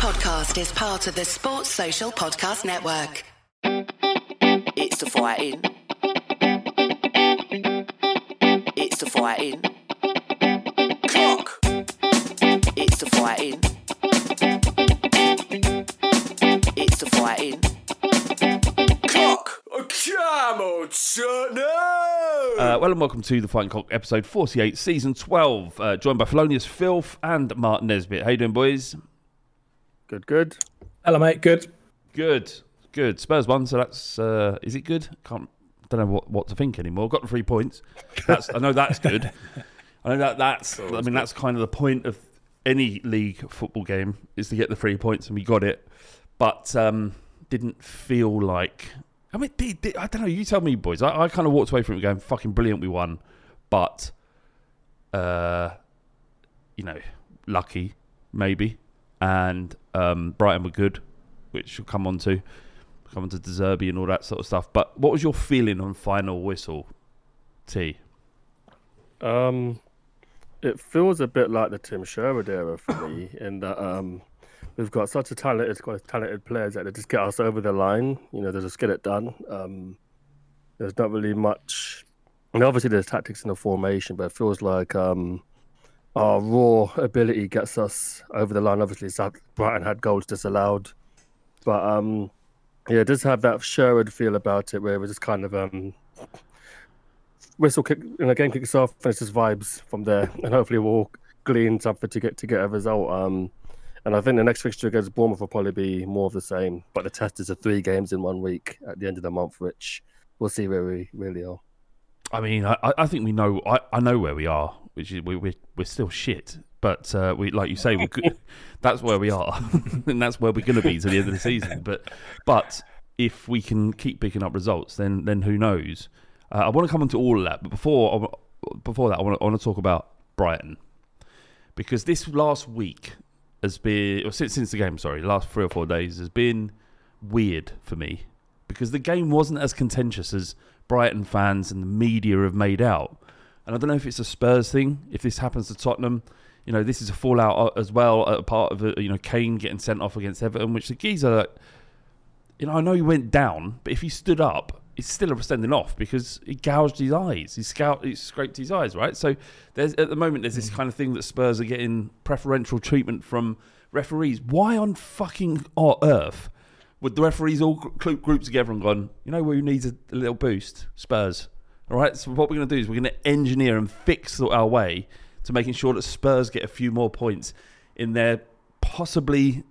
podcast is part of the Sports Social Podcast Network. It's the fighting. It's the fighting. Clock. It's the fighting. It's the fighting. Clock. Come on, son. Uh, well, and welcome to the Fighting Cock episode 48, season 12. Uh, joined by Felonious Filth and Martin Nesbitt. How you doing, boys? Good, good. Hello, mate. Good. Good, good. Spurs won, so that's uh, is it good? Can't don't know what, what to think anymore. Got the three points. That's I know that's good. I know that that's I mean that's kind of the point of any league football game is to get the three points, and we got it. But um, didn't feel like I mean did, did- I don't know. You tell me, boys. I, I kind of walked away from it going fucking brilliant. We won, but uh, you know, lucky maybe, and um, Brighton were good, which we'll come on to, come on to De Zerbi and all that sort of stuff. But what was your feeling on final whistle, T? Um, it feels a bit like the Tim Sherwood era for me, in that um, we've got such a talented, talented players that they just get us over the line. You know, they just get it done. Um, there's not really much. And obviously, there's tactics in the formation, but it feels like um, our raw ability gets us over the line. Obviously, South Brighton had goals disallowed, but um, yeah, it does have that Sherwood feel about it, where it was just kind of um, whistle kick and the game kicks off and it's just vibes from there and hopefully we'll glean something to get to get a result um and I think the next fixture against Bournemouth will probably be more of the same. But the test is a three games in one week at the end of the month, which we'll see where we really are. I mean, I, I think we know. I, I know where we are, which is we, we we're still shit. But uh, we, like you say, we that's where we are, and that's where we're going to be to the end of the season. But but if we can keep picking up results, then then who knows? Uh, I want to come on to all of that, but before before that, I want to, I want to talk about Brighton because this last week has been or since since the game. Sorry, last three or four days has been weird for me because the game wasn't as contentious as Brighton fans and the media have made out. And I don't know if it's a Spurs thing. If this happens to Tottenham, you know, this is a fallout uh, as well. A part of it, you know, Kane getting sent off against Everton, which the geezer, you know, I know he went down, but if he stood up, it's still a sending off because he gouged his eyes. He scout, he scraped his eyes, right? So there's at the moment there's this kind of thing that Spurs are getting preferential treatment from referees. Why on fucking earth would the referees all group together and gone, you know, who needs a little boost? Spurs. All right. So what we're going to do is we're going to engineer and fix our way to making sure that Spurs get a few more points in their possibly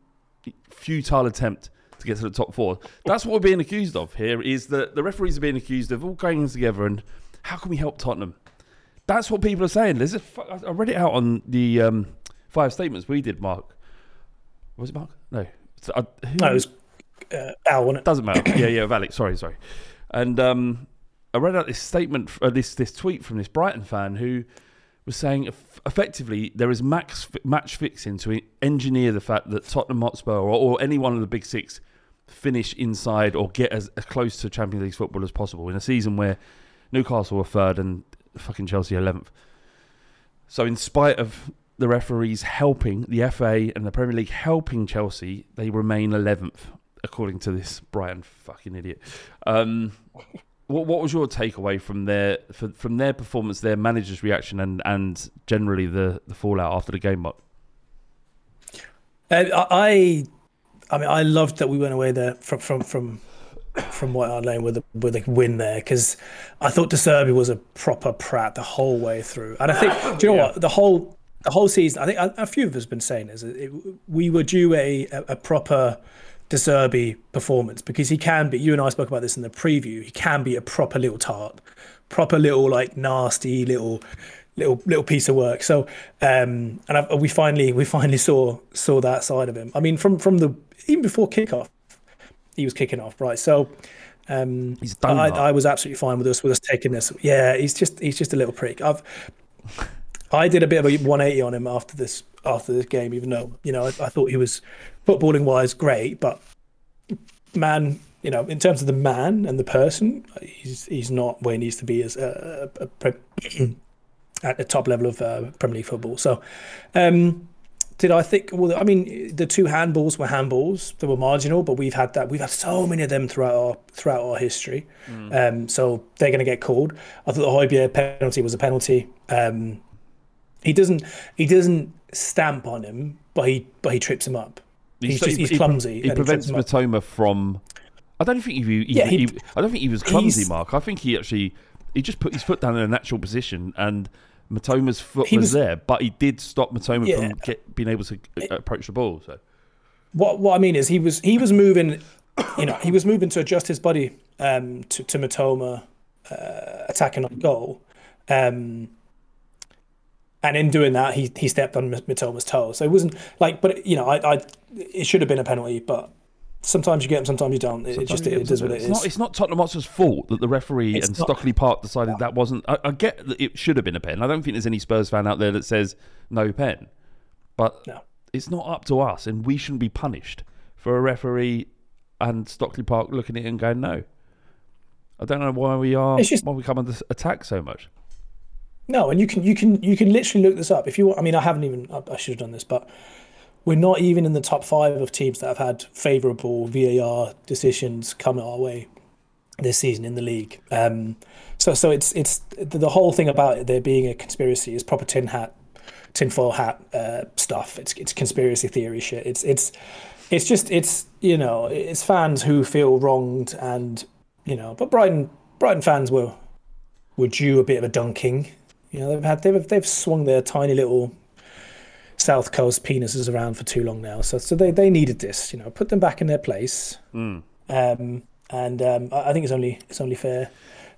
futile attempt to get to the top four. That's what we're being accused of here. Is that the referees are being accused of all going together and how can we help Tottenham? That's what people are saying. There's a, I read it out on the um, five statements we did. Mark, was it Mark? No. So, uh, who- No, it was uh, Al, wasn't it? doesn't matter. yeah, yeah, Alex. Sorry, sorry. And um, I read out this statement, uh, this this tweet from this Brighton fan who was saying effectively there is max match fixing to engineer the fact that Tottenham Hotspur or, or any one of the big six finish inside or get as, as close to Champions League football as possible in a season where Newcastle were third and fucking Chelsea eleventh. So, in spite of the referees helping the FA and the Premier League helping Chelsea, they remain eleventh, according to this Brian fucking idiot. Um, what, what was your takeaway from their from their performance, their manager's reaction, and and generally the the fallout after the game? Mark? Uh, I, I mean, I loved that we went away there from from from from White Hart Lane with a with a win there because I thought De Zerbi was a proper prat the whole way through, and I think do you know what the whole the whole season I think a, a few of us have been saying is it, we were due a a, a proper. De Zerbi performance because he can be. You and I spoke about this in the preview. He can be a proper little tart, proper little like nasty little little little piece of work. So, um, and I, we finally we finally saw saw that side of him. I mean, from from the even before kickoff, he was kicking off right. So, um, He's a donut. I, I was absolutely fine with us with us taking this. Yeah, he's just he's just a little prick. I've I did a bit of a 180 on him after this after this game, even though you know I, I thought he was footballing wise great, but man, you know, in terms of the man and the person, he's he's not where he needs to be as a, a, a pre- at the top level of uh, Premier League football. So, um, did I think? Well, I mean, the two handballs were handballs; they were marginal, but we've had that. We've had so many of them throughout our throughout our history. Um, so they're going to get called. I thought the Højbjerg penalty was a penalty. Um, he doesn't he doesn't stamp on him, but he but he trips him up. He's, just, he's he- clumsy. He, prevents up. Mitoma from. I don't think he, he, Yeah, he, he- I don't think he was clumsy, Mark. I think he actually he just put his foot down in a natural position, and Mitoma's foot was, was- there, but he did stop Mitoma Yeah. from get, being able to uh, approach the ball. So What what I mean is he was he was moving, you know, he was moving to adjust his body um, to to Mitoma uh, attacking on goal, um, and in doing that he he stepped on Mitoma's toe. So it wasn't like, but you know, I, I it should have been a penalty, but sometimes you get them, sometimes you don't. It, it just it, does what it it's is. not it's not Tottenham Hotspur's fault that the referee It's and not. Stockley Park decided that wasn't. I, I get that it should have been a pen. I don't think there's any Spurs fan out there that says no pen, but No. it's not up to us, and we shouldn't be punished for a referee and Stockley Park looking at it and going no. I don't know why we are just- why we come under attack so much. No, and you can you can you can literally look this up if you. want- I mean, I haven't even. I, I should have done this, but we're not even in the top five of teams that have had favourable VAR decisions come our way this season in the league. Um, so so it's it's the, whole thing about there being a conspiracy is proper tin hat, tinfoil hat uh, stuff. It's it's conspiracy theory shit. It's it's it's just it's you know it's fans who feel wronged and you know. But Brighton Brighton fans were were due a bit of a dunking. You know, they've had they've they've swung their tiny little South Coast penises around for too long now. So so they, they needed this. You know, put them back in their place. Um, and um, I think it's only it's only fair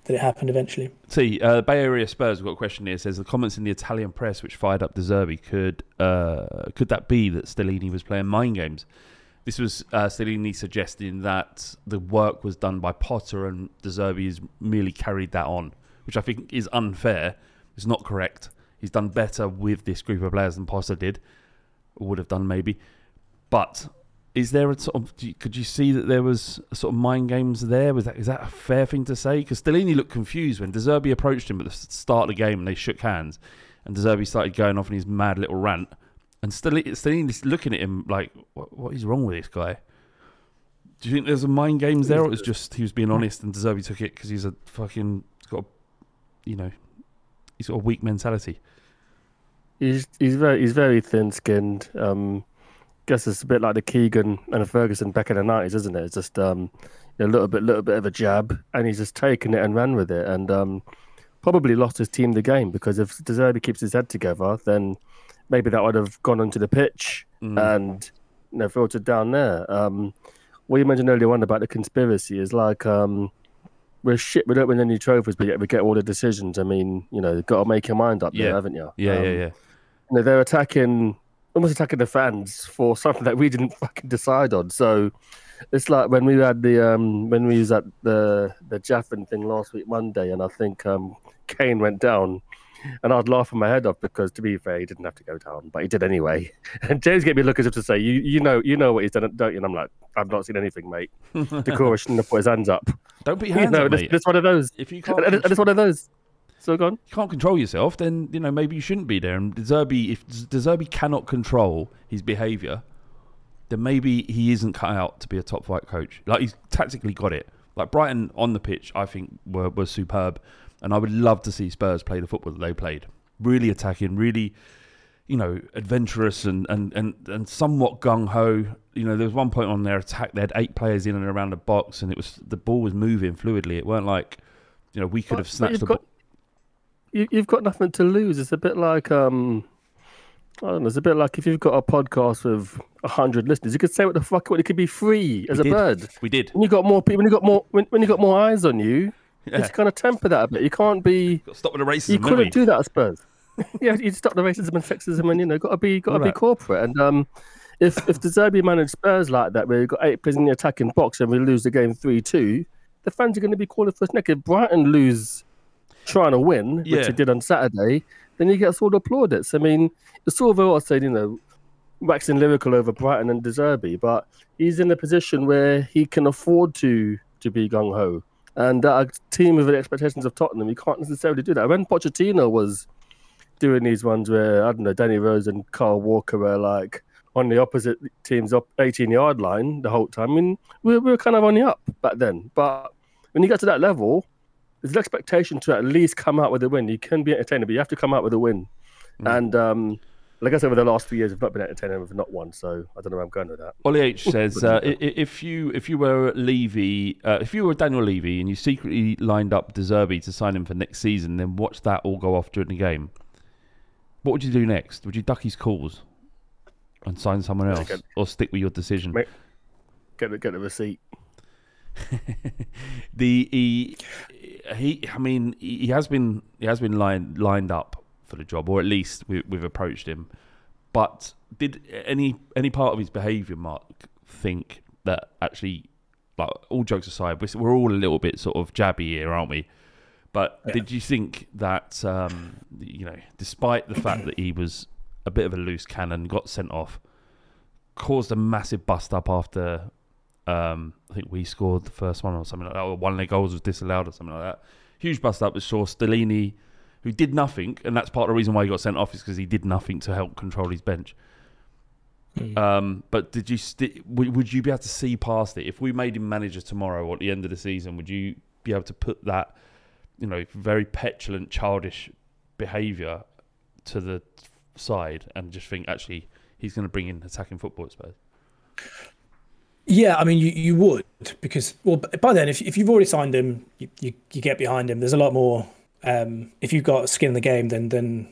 that it happened eventually. See, uh, Bay Area Spurs have got a question here. It says the comments in the Italian press which fired up De Zerbi could uh, could that be that Stellini was playing mind games? This was uh, Stellini suggesting that the work was done by Potter and De Zerbi has merely carried that on, which I think is unfair. It's not correct. He's done better with this group of players than Potter did, or would have done maybe. But is there a sort of? Could you see that there was a sort of mind games there? Was that is that a fair thing to say? Because Stellini looked confused when De Zerbi approached him at the start of the game and they shook hands, and De Zerbi started going off in his mad little rant, and Stellini, Stellini's looking at him like, what, "What is wrong with this guy?" Do you think there's a mind games there, or it just he was being honest and De Zerbi took it because he's a fucking got, a, you know, he's got a weak mentality. He's he's very he's very thin skinned. Um, guess it's a bit like the Keegan and the Ferguson back in the nineties, isn't it? It's just um, a little bit little bit of a jab, and he's just taken it and ran with it, and um, probably lost his team the game because if De keeps his head together, then maybe that would have gone onto the pitch and you know filtered down there. Um, what you mentioned earlier on about the conspiracy is like um, we're shit. We don't win any trophies, but yet we get all the decisions. I mean, you know, got to make your mind up Yeah. there, haven't you? Yeah, Um, yeah, yeah. you know, they're attacking, almost attacking the fans for something that we didn't fucking decide on. So it's like when we had the um when we was at the the Jaffin thing last week Monday, and I think um Kane went down, and I'd laughing my head off because to be fair, he didn't have to go down, but he did anyway. And James gave me a look as if to say, "You you know you know what he's done, don't you?" And I'm like, "I've not seen anything, mate." Doucouré shouldn't have put his hands up. Don't put your You hands know, up, it's, mate. it's one of those. If you can't, and it's one of those. So gone. you can't control yourself, then you know maybe you shouldn't be there. And De Zerbi, if De Zerbi cannot control his behaviour, then maybe he isn't cut out to be a top flight coach. Like he's tactically got it. Like Brighton on the pitch, I think were were superb, and I would love to see Spurs play the football that they played. Really attacking, really, you know, adventurous and and and, and somewhat gung ho. You know, there was one point on their attack they had eight players in and around the box, and it was the ball was moving fluidly. It weren't like, you know, we could have snatched the got, ball. you, you've got nothing to lose. It's a bit like um, I don't know. It's a bit like if you've got a podcast with hundred listeners, you could say what the fuck. It could be free as a did. bird. We did. When you got more people, when you got more, when, when you got more eyes on you, Yeah. you kind of temper that a bit. You can't be. Got to stop with the racism. You we? couldn't do that, I suppose. yeah, you stop the racism and sexism, and you know, got to be, got to be Right. corporate. And um, if if De Zerbi managed Spurs like that, where you got eight players in the attacking box and we lose the game three two, the fans are going to be calling for his neck. If Brighton lose trying to win, which Yeah. they did on Saturday, then you get us all the plaudits. I mean, it's all very well saying, you know, waxing lyrical over Brighton and De Zerbi, but he's in a position where he can afford to to be gung ho. And a team with the expectations of Tottenham, you can't necessarily do that. When Pochettino was doing these ones where I don't know Danny Rose and Kyle Walker were like on the opposite team's up 18 yard line the whole time. I mean, we, we were kind of on the up back then, but when you get to that level, there's an expectation to at least come out with a win. You can be entertaining, but you have to come out with a win. And um, like I said, over the last few years, we've not been entertaining with not one. So I don't know where I'm going with that. Ollie H says, uh, if you if you were Levy, uh, if you were Daniel Levy and you secretly lined up De Zerbi to sign him for next season, then watch that all go off during the game. What would you do next? Would you duck his calls and sign someone else, good. or stick with your decision? Mate. Get get the receipt. the he, he I mean he he has been he has been lined lined up for the job, or at least we, we've approached him. But did any any part of his behaviour, Mark, think that actually, like all jokes aside, we're, we're all a little bit sort of jabby here, aren't we? But did you think that um, you know, despite the fact that he was a bit of a loose cannon, got sent off, caused a massive bust up after um, I think we scored the first one or something like that. Or one of their goals was disallowed or something like that. Huge bust up with Shaw Stellini, who did nothing, and that's part of the reason why he got sent off is because he did nothing to help control his bench. Um, but did you st- would, would you be able to see past it if we made him manager tomorrow or at the end of the season? Would you be able to put that, you know, very petulant, childish behaviour to the side and just think actually he's going to bring in attacking football at Spurs? Yeah, I mean, you, you would because well, by then, if if you've already signed him, you, you, you get behind him. There's a lot more. Um, if you've got skin in the game, then then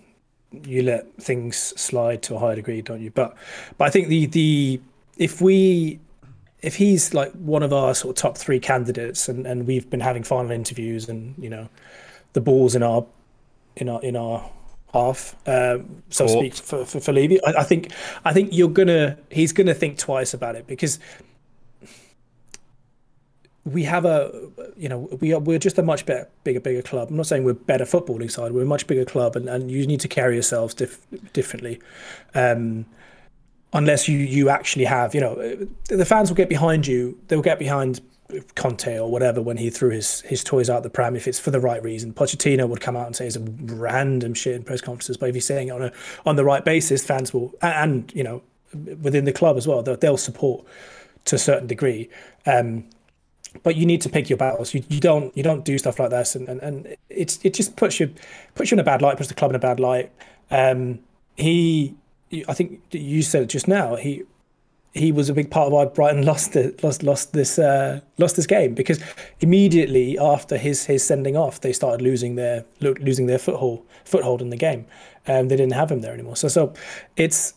you let things slide to a higher degree, don't you? But but I think the the if we if he's like one of our sort of top three candidates, and and we've been having final interviews, and you know, the balls in our in our in our half, um, so to speak, for for, for Levy. I, I think I think you're gonna he's gonna think twice about it because we have a you know we are we're just a much better bigger bigger club i'm not saying we're better footballing side we're a much bigger club and, and you need to carry yourselves dif- differently um unless you you actually have you know the fans will get behind you they'll get behind Conte or whatever when he threw his his toys out the pram if it's for the right reason. Pochettino would come out and say some random shit in press conferences, but if he's saying it on a on the right basis, fans will and, and you know within the club as well they'll, they'll support to a certain degree. Um, but you need to pick your battles. You, you don't you don't do stuff like this, and, and, and it's it just puts you puts you in a bad light, puts the club in a bad light. Um, he, I think you said it just now. He he was a big part of why Brighton lost the, lost lost this uh, lost this game because immediately after his his sending off, they started losing their losing their foothold foothold in the game, and they didn't have him there anymore. So so it's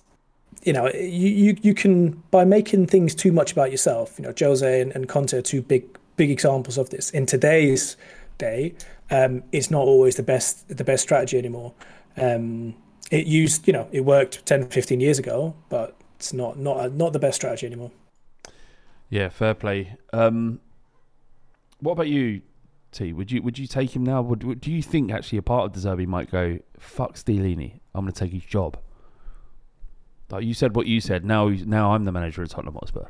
you know, you, you, you can by making things too much about yourself. You know, Jose and, and Conte are two big big examples of this. In today's day, um, it's not always the best the best strategy anymore. Um, it used, you know, it worked 10, 15 years ago, but it's not not not the best strategy anymore. Yeah, fair play. Um, what about you, T? Would you would you take him now? Would, would do you think actually a part of De Zerbi might go fuck Stellini? I'm going to take his job. Like you said, what you said. Now, now I'm the manager of Tottenham Hotspur.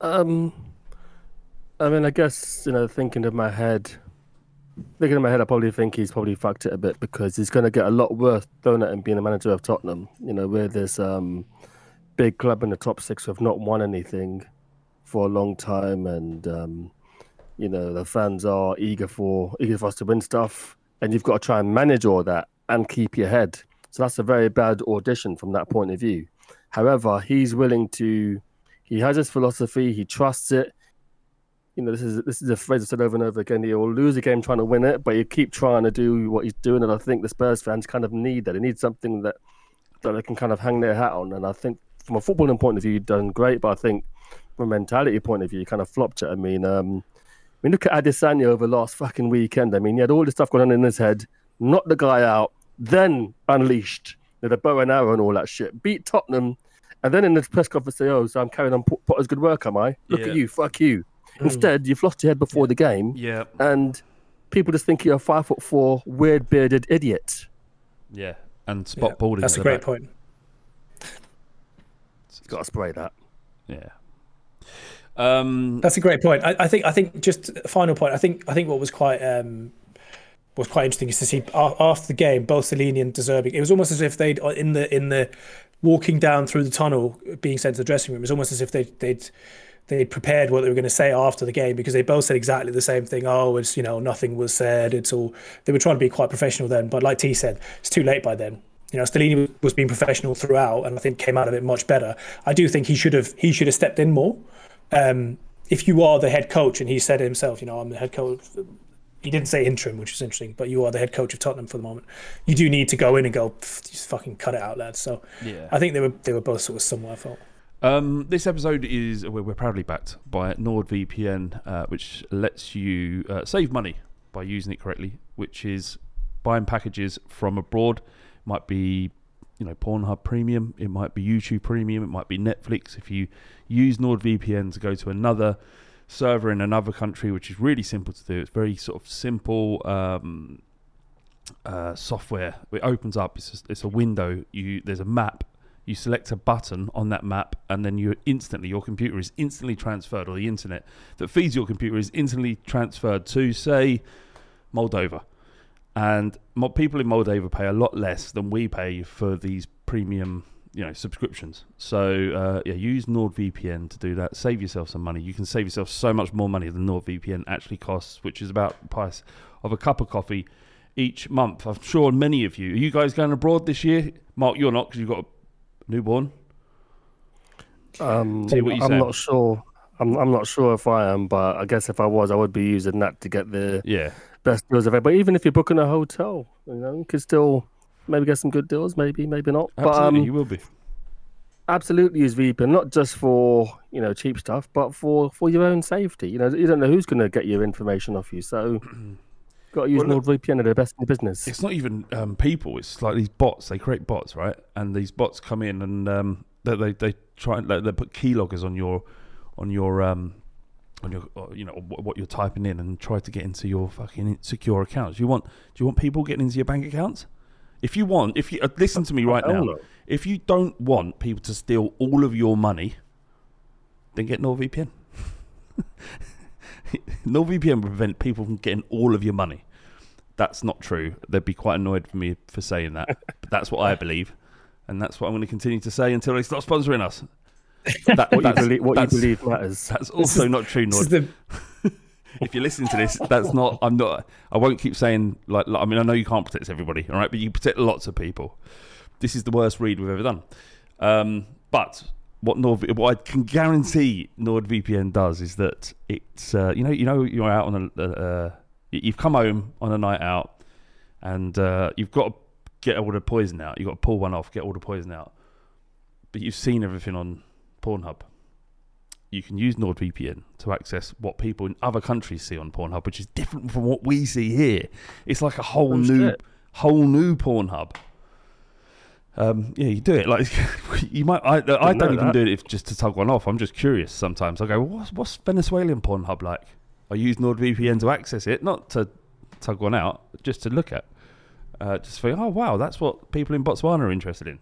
Um, I mean, I guess you know, thinking in my head, thinking in my head, I probably think he's probably fucked it a bit because he's going to get a lot worse thrown at him being a manager of Tottenham. You know, we're this um big club in the top six who have not won anything for a long time, and um, you know the fans are eager for eager for us to win stuff, and you've got to try and manage all that and keep your head. So that's a very bad audition from that point of view. However, he's willing to. He has his philosophy. He trusts it. You know, this is this is a phrase I've said over and over again. He'll lose a game trying to win it, but you keep trying to do what he's doing. And I think the Spurs fans kind of need that. They need something that that they can kind of hang their hat on. And I think from a footballing point of view, you've done great. But I think from a mentality point of view, you kind of flopped it. I mean, um, I mean, look at Adesanya over last fucking weekend. I mean, he had all this stuff going on in his head, knocked the guy out, then unleashed with a bow and arrow and all that shit. Beat Tottenham, and then in the press conference say, "Oh, so I'm carrying on Potter's good work, am I? Look Yeah. at you, fuck you." Instead, you've lost your head before the game, Yeah, and people just think you're a five foot four, weird bearded idiot. yeah, and spot Yeah, balding. That's a the great back. point. Got to spray that. Yeah. Um, That's a great point. I, I think I think just a final point. I think I think what was quite um, was quite interesting is to see after the game both Stellini and De Zerbi. It was almost as if they'd uh, in the in the walking down through the tunnel, being sent to the dressing room. It was almost as if they they'd they'd prepared what they were going to say after the game because they both said exactly the same thing. Oh, it's you know nothing was said. It's all they were trying to be quite professional then, but like T said, it's too late by then. You know, Stellini was being professional throughout, and I think came out of it much better. I do think he should have he should have stepped in more. Um, if you are the head coach, and he said himself, you know, I'm the head coach. He didn't say interim, which is interesting, but you are the head coach of Tottenham for the moment. You do need to go in and go, just fucking cut it out, lads. So Yeah. I think they were they were both sort of somewhere fault. Um, this episode is we're, we're proudly backed by NordVPN, uh, which lets you uh, save money by using it correctly, which is buying packages from abroad. Might be, you know, Pornhub Premium. It might be YouTube Premium. It might be Netflix. If you use NordVPN to go to another server in another country, which is really simple to do. It's very sort of simple. Um, uh, software. It opens up. It's a, it's a window. You there's a map. You select a button on that map, and then you instantly your computer is instantly transferred, or the internet that feeds your computer is instantly transferred to say Moldova. And people in Moldova pay a lot less than we pay for these premium, you know, subscriptions. So uh, yeah, use NordVPN to do that. Save yourself some money. You can save yourself so much more money than NordVPN actually costs, which is about the price of a cup of coffee each month. I'm sure many of you. Are you guys going abroad this year? Mark, you're not because you've got a newborn. Um, See what you I'm not sure. I'm, I'm not sure if I am, but I guess if I was, I would be using that to get the Yeah. best deals of it. But even if you're booking a hotel, you know, you could still maybe get some good deals. Maybe, maybe not. Absolutely, But um, you will be. absolutely use VPN, not just for you know cheap stuff, but for for your own safety. You know, you don't know who's going to get your information off you, so got to use Well, NordVPN. They're the best in the business. It's not even um, people. It's like these bots. They create bots, right? And these bots come in and um, they, they they try and like, they put keyloggers on your on your um on your uh, you know what, what you're typing in and try to get into your fucking secure accounts. You want do you want people getting into your bank accounts? If you want, if you uh, listen to me right now, no. if you don't want people to steal all of your money, then get NordVPN. NordVPN will prevent people from getting all of your money. That's not true. They'd be quite annoyed for me for saying that, but that's what I believe, and that's what I'm going to continue to say until they stop sponsoring us. That, What you that's, believe, what you believe matters. That's also not true, Nord. If you're listening to this, that's not. I'm not. I won't keep saying like. like- I mean, I know you can't protect everybody, all right, but you protect lots of people. This is the worst read we've ever done. Um, but what Nord, what I can guarantee NordVPN does is that it's uh, you know you know you're out on a uh, you've come home on a night out and uh, you've got to get all the poison out. You've got to pull one off, get all the poison out. But you've seen everything on Pornhub. You can use NordVPN to access what people in other countries see on Pornhub, which is different from what we see here. It's like a whole Oh, new, shit. whole new Pornhub. Um, yeah, you do it like you might. I, I don't even that. do it if just to tug one off. I'm just curious. Sometimes I go, well, what's what's Venezuelan Pornhub like? I use NordVPN to access it, not to tug one out, just to look at. Uh, just think, oh wow, that's what people in Botswana are interested in.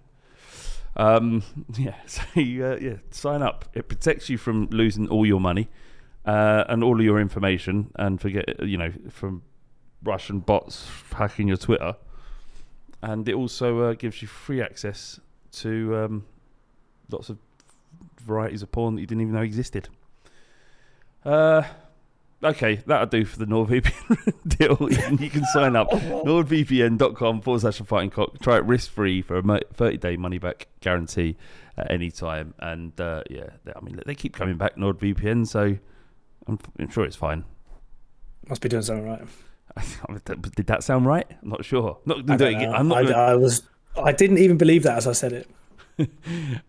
Um, yeah, so uh, yeah, sign up. It protects you from losing all your money uh, and all of your information, and forget you know from Russian bots hacking your Twitter. And it also uh, gives you free access to um, lots of varieties of porn that you didn't even know existed. Uh, okay, that'll do for the NordVPN deal. You can- sign up nordvpn.com forward slash the fighting cock. Try it risk free for a 30 day money back guarantee at any time. And uh, yeah, I mean, they keep coming back, NordVPN, so I'm, I'm sure it's fine. must be doing something right. Did that sound right? I'm not sure. Not I, don't. I'm not. I, gonna- I was. I didn't even believe that as I said it.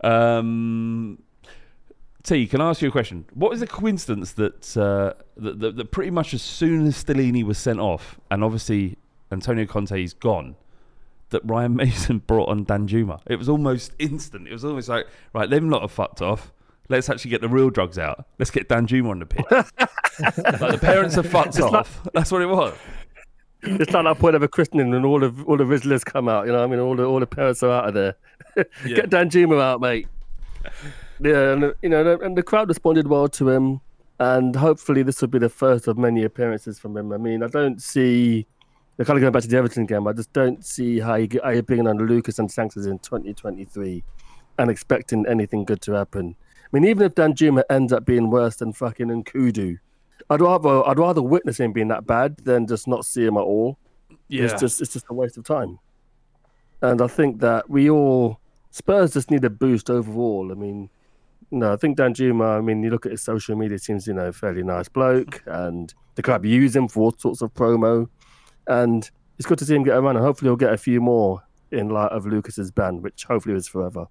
Um, T, can I ask you a question? What is the coincidence that, uh, that, that, that pretty much as soon as Stellini was sent off, and obviously Antonio Conte is gone, that Ryan Mason brought on Danjuma? It was almost instant. It was almost like, right, them lot have fucked off. Let's actually get the real drugs out. Let's get Danjuma on the pitch. like the parents have fucked off. That's what it was. It's like that point of a christening, and all of all the Rizlas come out. You know, I mean, all the all the parents are out of there. Get Danjuma out, mate. Yeah, and you know, and the crowd responded well to him, and hopefully this will be the first of many appearances from him. I mean, I don't see they're kind of going back to the Everton game. I just don't see how you how you're bringing on Lucas and Sanchez in 2023 and expecting anything good to happen. I mean, even if Danjuma ends up being worse than fucking Nkoudou, I'd rather I'd rather witness him being that bad than just not see him at all. Yeah. It's just it's just a waste of time. And I think that we all Spurs just need a boost overall. I mean, no, I think Danjuma, I mean, you look at his social media; seems you know fairly nice bloke, and the club use him for all sorts of promo. And it's good to see him get a run, and hopefully he'll get a few more in light of Lucas's ban, which hopefully is forever.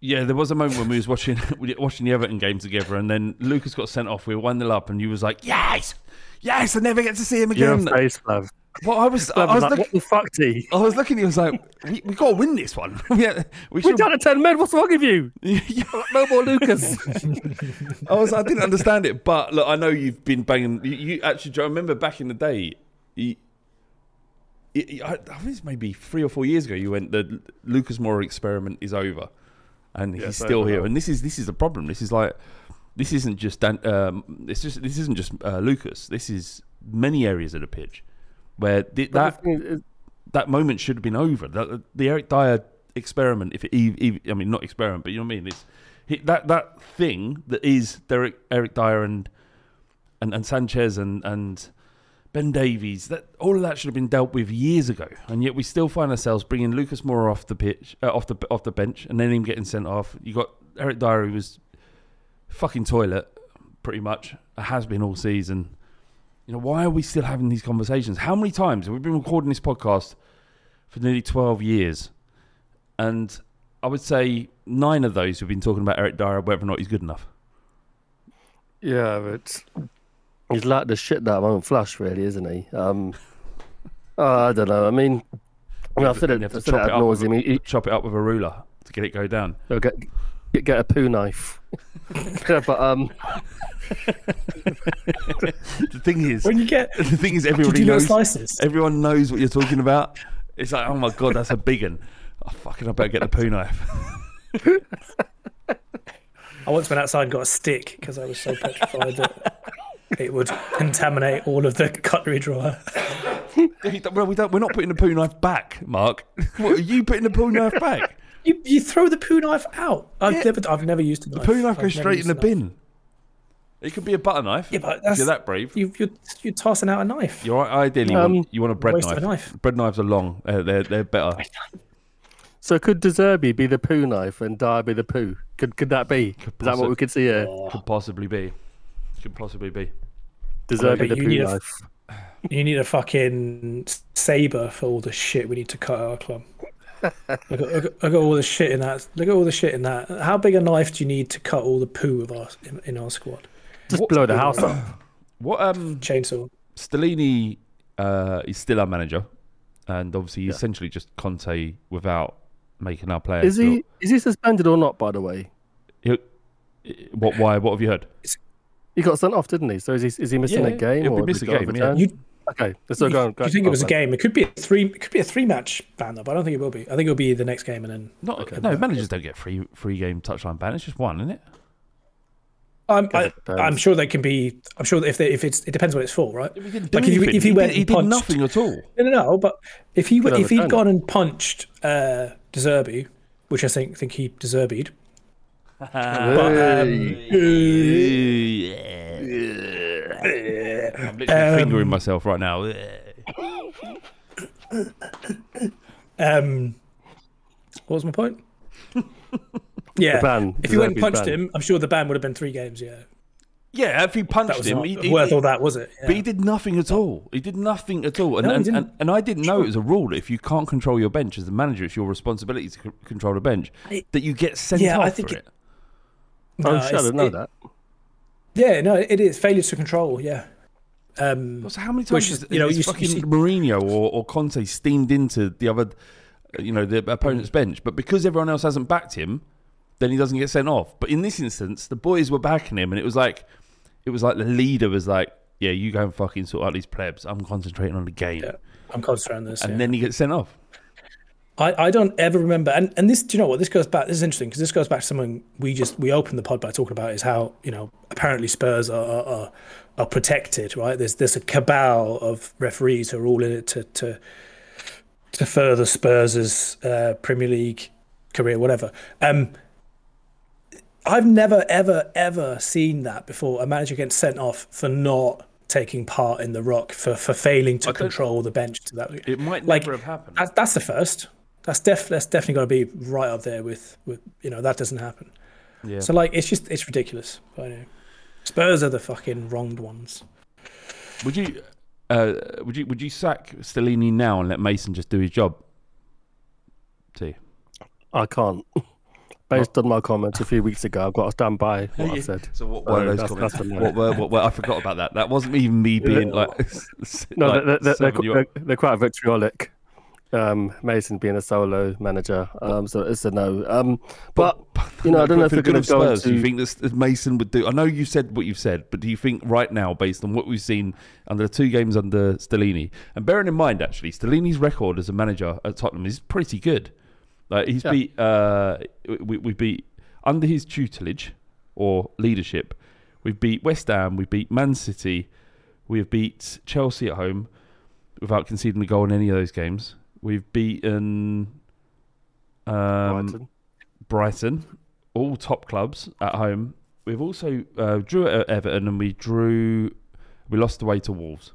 Yeah, there was a moment when we was watching watching the Everton game together, and then Lucas got sent off. We were one 0 up, and you was like, "Yes, yes, I never get to see him Your again." face, Flav. Well, I was, I Flav was was, like, look, what the fuck, T? I was looking. He was like, "We, we got to win this one. yeah, we We're should." down to ten men. What's wrong with you? No more Lucas. I was, I didn't understand it, but look, I know you've been banging. You, you actually, do I remember back in the day? You, you- you- I, I think it's maybe three or four years ago. You went the Lucas Moura experiment is over, and he's it's still here. now. And this is this is the problem. This is like this isn't just Dan, um, it's just this isn't just uh, Lucas. This is many areas of the pitch where the, that the thing is- that moment should have been over. The, the Eric Dier experiment, if it, I mean not experiment, but you know what I mean. It's he, that that thing that is Derek Eric Dier and and, and Sanchez and and Ben Davies. That all of that should have been dealt with years ago, and yet we still find ourselves bringing Lucas Moura off the pitch, uh, off the off the bench, and then him getting sent off. You got Eric Dier, who was fucking toilet, pretty much. Has been all season. You know, why are we still having these conversations? How many times have we been recording this podcast for nearly 12 years? And I would say nine of those have been talking about Eric Dier, whether or not he's good enough. Yeah, but he's like the shit that won't flush, really, isn't he? Um, uh, I don't know. I mean, I mean, I've said it, I've to said it chop it, ad up with. He, a- chop it up with a ruler to get it go down. he'll get, get get a poo knife. yeah, but um, The thing is, When you get, the thing is, did everybody knows. slices? Everyone knows what you're talking about. It's like, oh my god, that's a big one. Oh, fucking, I better get the poo knife. I once went outside and got a stick because I was so petrified that it would contaminate all of the cutlery drawer. well, we don't, we're not putting the poo knife back, Mark. What are you putting the poo knife back? You, you throw the poo knife out. I've Yeah. never I've never used a The poo knife I've goes straight in the a knife. bin. It could be a butter knife. Yeah, but if that's you're that brave. you, you're you're tossing out a knife. You're ideally Um, want, you want a bread knife. a knife. Bread knives are long. Uh, they're they're better. so could De Zerbi be the poo knife and Dier be the poo? Could could that be? Is that what we could see here? Could possibly be. Could possibly be. De Zerbi the poo need a- knife. You need a fucking saber for all the shit we need to cut our club. Look, at, look, at, look at all the shit in that. Look at all the shit in that. How big a knife do you need to cut all the poo of our in, in our squad? Just What- blow the house up. What um Chainsaw. Stellini uh, is still our manager, and obviously he's Yeah. essentially just Conte without making our players. Is he is he suspended or not? By the way, He'll- what? Why? What have you heard? he got sent off, didn't he? So is he is he missing Yeah, a game he'll be or missing a game, yeah. You, Okay, so you, go on. Go, you think it was a game? It could be a three. It could be a three match ban though, but I don't think it will be. I think it'll be the next game and then. Not, no, managers don't get free free game touchline ban. It's just one, isn't it? I'm, I, I'm sure they can be. I'm sure that if they, if it's it depends what it's for, right? He Like if he, if he He went did, he and did nothing at all. No, no, no. But if he Could if he'd overturn it. gone and punched uh, De Zerbi, which I think think he deserved, but um, I'm literally fingering myself right now. um, what was my point? yeah, ban. if he went and De Zerbi's punched ban. him, I'm sure the ban would have been three games. Yeah, Yeah, if he that punched was him, not he, he- worth he- all that, was it? But he did nothing at all. He did nothing at all. And, No, and, and, and I didn't know it was a rule that if you can't control your bench as the manager, it's your responsibility to c- control the bench, I- that you get sent Yeah, off I think for it- it. Oh No, shit, I didn't know it- that. Yeah, no, it is failure to control. Yeah. Um, So how many times is, is, you know, you- fucking see- Mourinho or, or Conte steamed into the other, you know, the opponent's bench? But because everyone else hasn't backed him, then he doesn't get sent off. But in this instance, the boys were backing him, and it was like, it was like the leader was like, "Yeah, you go and fucking sort out these plebs. I'm concentrating on the game." Yeah, I'm concentrating on this. And yeah. then he gets sent off. I, I don't ever remember, and, and this, do you know what? This goes back. This is interesting because this goes back to something we just we opened the pod by talking about is how you know apparently Spurs are are, are, are protected, right? There's there's a cabal of referees who are all in it to to to further Spurs' uh, Premier League career, whatever. Um, I've never ever ever seen that before. A manager getting sent off for not taking part in the rock for for failing to I control the bench to that. It might Like, never have happened. That's, that's the first. That's def. That's definitely got to be right up there with with you know that doesn't happen. yeah. So like it's just it's ridiculous. But anyway, Spurs are the fucking wronged ones. Would you, uh, would you, would you sack Stellini now and let Mason just do his job? See, I can't. Based on my comments a few weeks ago, I've got to stand by what I said. So what So were those that's- comments? that's what were, what were, I forgot about that. That wasn't even me being like, No, like they're, they're, they're, serving you they're, up. they're quite vitriolic. Um, Mason being a solo manager, um, so it's a no. Um, but you know, I don't know if we're going to go Spurs, do you think this, this Mason would do? I know you said what you've said, but do you think right now, based on what we've seen under the two games under Stellini, and bearing in mind actually, Stellini's record as a manager at Tottenham is pretty good. Like he's Yeah. beat, uh, we, we beat under his tutelage or leadership, we beat West Ham, we beat Man City, we have beat Chelsea at home without conceding a goal in any of those games. We've beaten um, Brighton. Brighton, all top clubs at home. We've also uh, drew at Everton and we drew, we lost away to Wolves.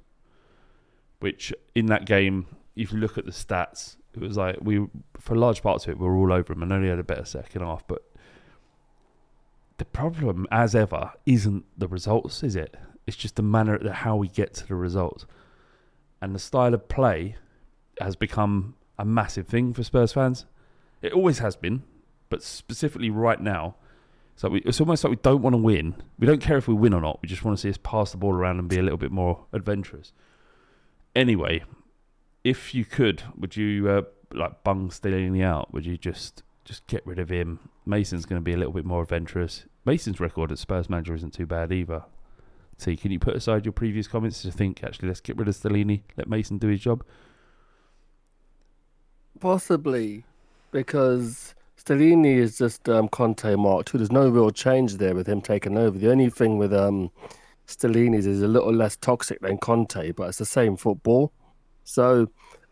Which in that game, if you look at the stats, it was like we, for large parts of it, we were all over them and only had a better second half. But the problem, as ever, isn't the results, is it? It's just the manner that how we get to the results, and the style of play has become a massive thing for Spurs fans. It always has been, but specifically right now, so we, it's almost like we don't want to win. We don't care if we win or not. We just want to see us pass the ball around and be a little bit more adventurous. Anyway, if you could, would you uh, like bung Stellini out? Would you just just get rid of him? Mason's going to be a little bit more adventurous. Mason's record as Spurs manager isn't too bad either. T, can you put aside your previous comments to think actually let's get rid of Stellini, let Mason do his job? Possibly, because Stellini is just um, Conte Mark II. There's no real change there with him taking over. The only thing with um, Stellini's is a little less toxic than Conte, but it's the same football. So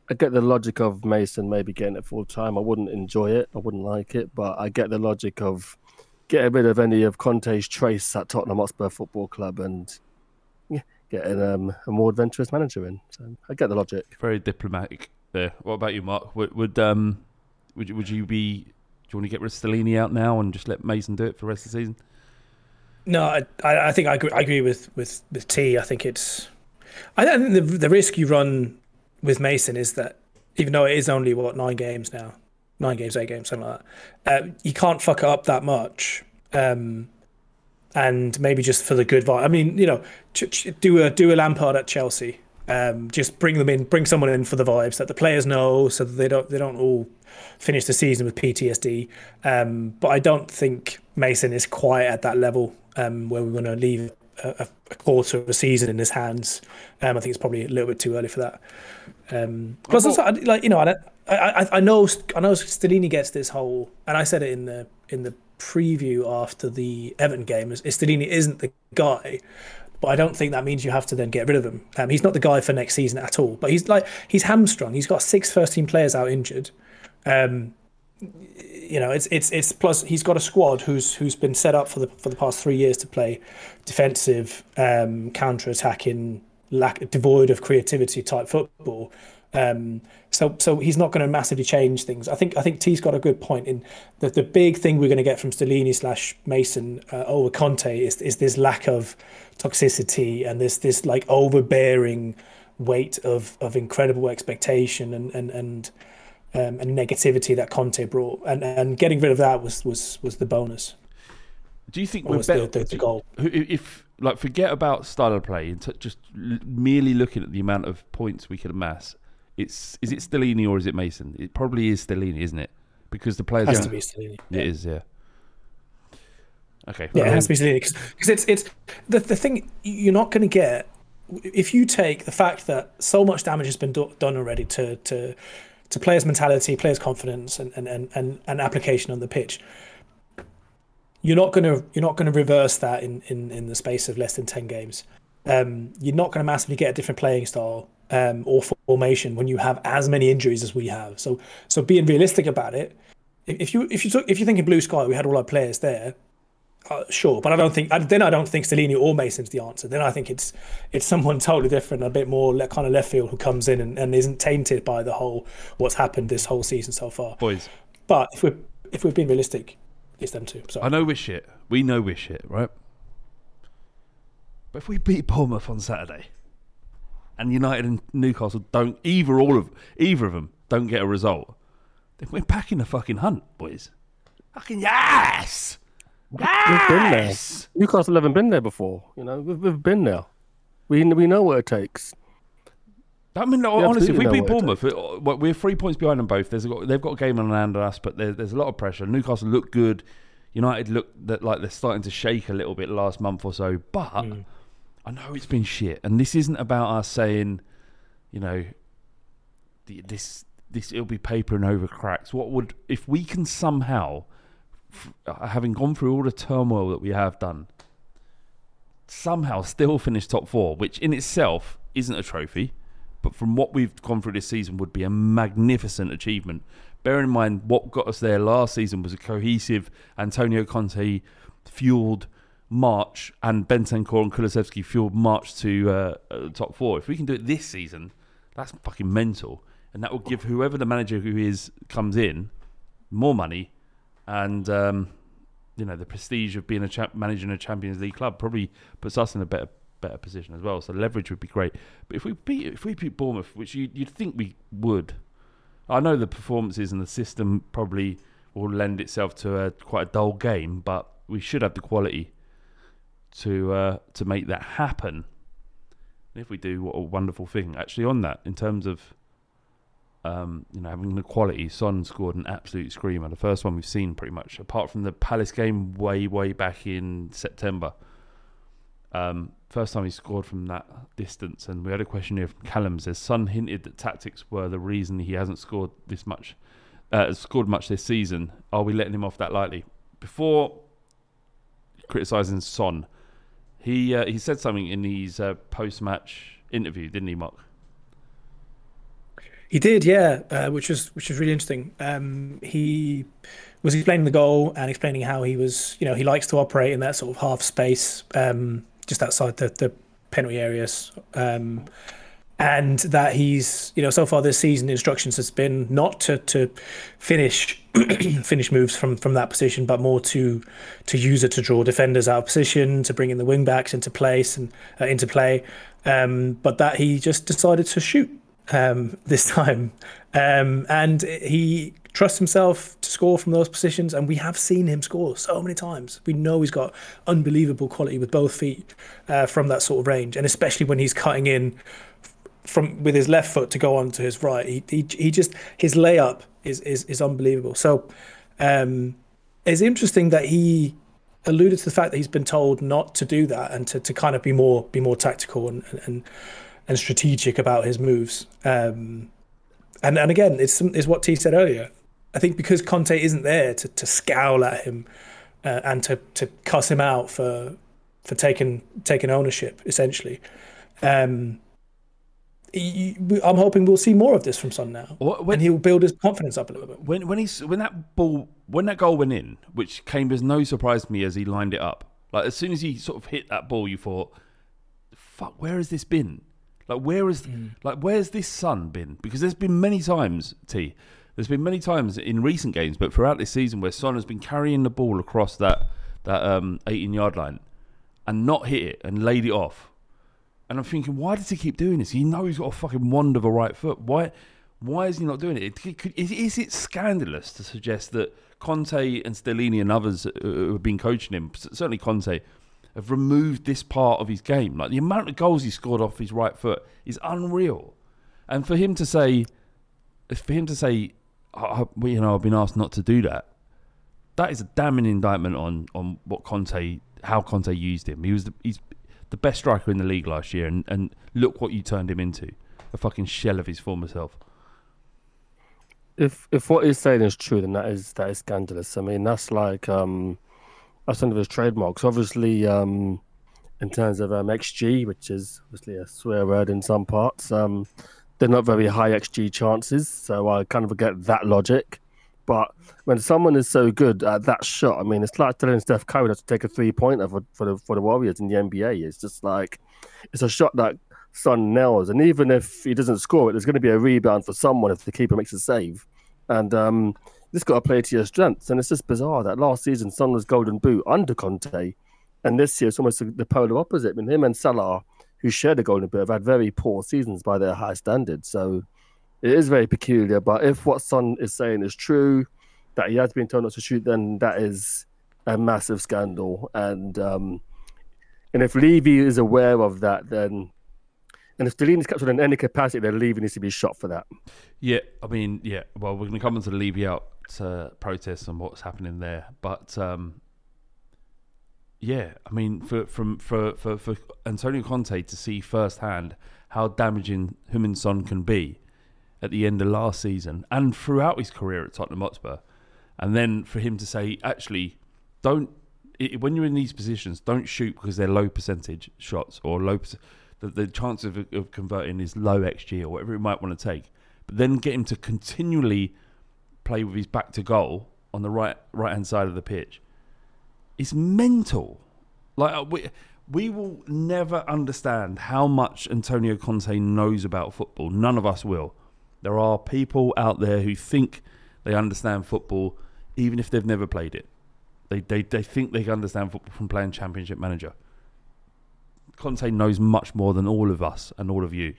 I get the logic of Mason maybe getting it full time. I wouldn't enjoy it. I wouldn't like it, but I get the logic of getting rid of any of Conte's trace at Tottenham Hotspur Football Club and yeah, getting um, a more adventurous manager in. So I get the logic. Very diplomatic there. What about you, Mark? Would would um would you, would you be? Do you want to get rid of Stellini out now and just let Mason do it for the rest of the season? No, I, I think I agree, I agree with, with, with T. I think it's. I think the, the risk you run with Mason is that even though it is only, what, nine games now, nine games, eight games, something like that, uh, you can't fuck it up that much. Um, and maybe just for the good vibe. I mean, you know, ch- ch- do a do a Lampard at Chelsea. Um, just bring them in, bring someone in for the vibes that the players know, so that they don't they don't all finish the season with PTSD. Um, but I don't think Mason is quite at that level um, where we're going to leave a, a quarter of a season in his hands. Um, I think it's probably a little bit too early for that. Um, plus, also, like you know, I, I, I know I know Stellini gets this whole, and I said it in the in the preview after the Everton game. Is Stellini isn't the guy. But I don't think that means you have to then get rid of him. Um, he's not the guy for next season at all. But he's like he's hamstrung. He's got six first team players out injured. Um, you know, it's it's it's plus he's got a squad who's who's been set up for the for the past three years to play defensive, um, counter attacking, lack devoid of creativity type football. Um, so so he's not going to massively change things. I think I think T's got a good point in that the big thing we're going to get from Stellini slash Mason uh, over Conte is is this lack of toxicity and this this like overbearing weight of of incredible expectation and and and um, and negativity that Conte brought, and and getting rid of that was was was the bonus. Do you think Or we're better? the, the, the goal? if like forget about style of play and t- just l- merely looking at the amount of points we could amass, it's is it Stellini or is it Mason? It probably is Stellini, isn't it? Because the players Has to be Stellini. It is, yeah. Okay. Yeah, it has to be Stellini because it's it's the the thing you're not going to get if you take the fact that so much damage has been do- done already to to to players' mentality, players' confidence, and and, and, and, and application on the pitch. You're not gonna you're not gonna reverse that in, in, in the space of less than ten games. Um, you're not gonna massively get a different playing style um, or formation when you have as many injuries as we have. So so being realistic about it, if you if you took if you think in blue sky, we had all our players there. Uh, sure, but I don't think then I don't think Stellini or Mason's the answer. Then I think it's it's someone totally different, a bit more le- kind of left field who comes in and, and isn't tainted by the whole what's happened this whole season so far. Boys, But if we're if we're being realistic, it's them two. So I know we're shit. We know we're shit, right? But if we beat Bournemouth on Saturday, and United and Newcastle don't either all of either of them don't get a result, then we're back in the fucking hunt, boys. Fucking yes, We've been there. yes. Newcastle haven't been there before. You know, we've, we've been there. We we know what it takes. I mean, no, honestly, if we beat Bournemouth, we're three points behind them both. There's a, they've got a game on hand on us, but there, there's a lot of pressure. Newcastle look good. United look that like they're starting to shake a little bit last month or so. But hmm. I know it's been shit, and this isn't about us saying, you know, this this it'll be papering over cracks. What would if we can somehow, having gone through all the turmoil that we have done, somehow still finish top four, which in itself isn't a trophy, but from what we've gone through this season would be a magnificent achievement. Bearing in mind what got us there last season was a cohesive Antonio Conte fueled march and Bentancur and Kulusevski fueled march to uh, uh, top four. If we can do it this season, that's fucking mental, and that will give whoever the manager who is comes in more money and um, you know the prestige of being a cha- managing a Champions League club probably puts us in a better better position as well. So leverage would be great. But if we beat if we beat Bournemouth, which you, you'd think we would, I know the performances and the system probably will lend itself to a quite a dull game, but we should have the quality to uh, to make that happen. And if we do, what a wonderful thing! Actually, on that, in terms of um, you know, having the quality, Son scored an absolute screamer. The first one we've seen, pretty much, apart from the Palace game way, way back in September. Um, first time he scored from that distance, and we had a question here from Callum. Says Son hinted that tactics were the reason he hasn't scored this much, uh, scored much this season. Are we letting him off that lightly? Before criticising Son, he uh, he said something in his uh, post-match interview, didn't he, Mark? He did, yeah, uh, which was which was really interesting. Um, he was explaining the goal and explaining how he was, you know, he likes to operate in that sort of half space, um, just outside the, the penalty areas, um, and that he's, you know, so far this season, instructions has been not to to finish finish moves from from that position, but more to to use it to draw defenders out of position, to bring in the wing backs into place and uh, into play, um, but that he just decided to shoot um, this time. Um, and he trusts himself to score from those positions. And we have seen him score so many times. We know he's got unbelievable quality with both feet uh, from that sort of range. And especially when he's cutting in from with his left foot to go on to his right. He, he, he just, his layup is, is, is unbelievable. So um, it's interesting that he alluded to the fact that he's been told not to do that and to, to kind of be more be more tactical and, and and strategic about his moves. Um, and and again, it's is what T said earlier. I think because Conte isn't there to, to scowl at him uh, and to, to cuss him out for for taking taking ownership, essentially. Um, he- I'm hoping we'll see more of this from Son now, when- and he'll build his confidence up a little bit. when when he's when that ball when that goal went in, which came as no surprise to me as he lined it up. Like as soon as he sort of hit that ball, you thought, "Fuck, where has this been? Like where is like where's this son been? Because there's been many times, T. There's been many times in recent games, but throughout this season, where Son has been carrying the ball across that that um, 18 yard line and not hit it and laid it off. And I'm thinking, why does he keep doing this? He knows he's got a fucking wand of a right foot. Why? Why is he not doing it? It- could- Is, is it scandalous to suggest that Conte and Stellini and others uh, who have been coaching him, certainly Conte, have removed this part of his game? Like the amount of goals he scored off his right foot is unreal. And for him to say, for him to say, "I- I- you know, I've been asked not to do that. That is a damning indictment on on what Conte, how Conte used him. He was the, he's the best striker in the league last year, and, and look what you turned him into—a fucking shell of his former self. if if what he's saying is true, then that is that is scandalous. I mean, that's like um, that's of his trademarks. Obviously, um, in terms of um, XG, which is obviously a swear word in some parts, um, they're not very high XG chances. So I kind of get that logic. But when someone is so good at that shot, I mean, it's like telling Steph Curry to take a three pointer for, for the for the Warriors in the NBA. It's just like it's a shot that Son nails, and even if he doesn't score it, there's going to be a rebound for someone if the keeper makes a save. And um, just got to play to your strengths. And it's just bizarre that last season Son was Golden Boot under Conte, and this year it's almost the polar opposite. I mean, him and Salah, who shared the Golden Boot, have had very poor seasons by their high standards. So it is very peculiar. But if what Son is saying is true, that he has been told not to shoot, then that is a massive scandal. And um, and if Levy is aware of that, then and if Delaney's captured in any capacity, then Levy needs to be shot for that. Yeah, I mean, yeah. Well, we're going to come on to Levy out uh, protests and what's happening there, but um, yeah, I mean, for from for, for for Antonio Conte to see firsthand how damaging Heung-min Son can be at the end of last season and throughout his career at Tottenham Hotspur, and then for him to say, actually, don't i when you're in these positions, don't shoot because they're low percentage shots or low. The, the chance of, of converting is low xG or whatever it might want to take, but then get him to continually play with his back to goal on the right right hand side of the pitch. It's mental. Like uh, we we will never understand how much Antonio Conte knows about football. None of us will. There are people out there who think they understand football, even if they've never played it. They they they think they can understand football from playing Championship Manager. Conte knows much more than all of us and all of you.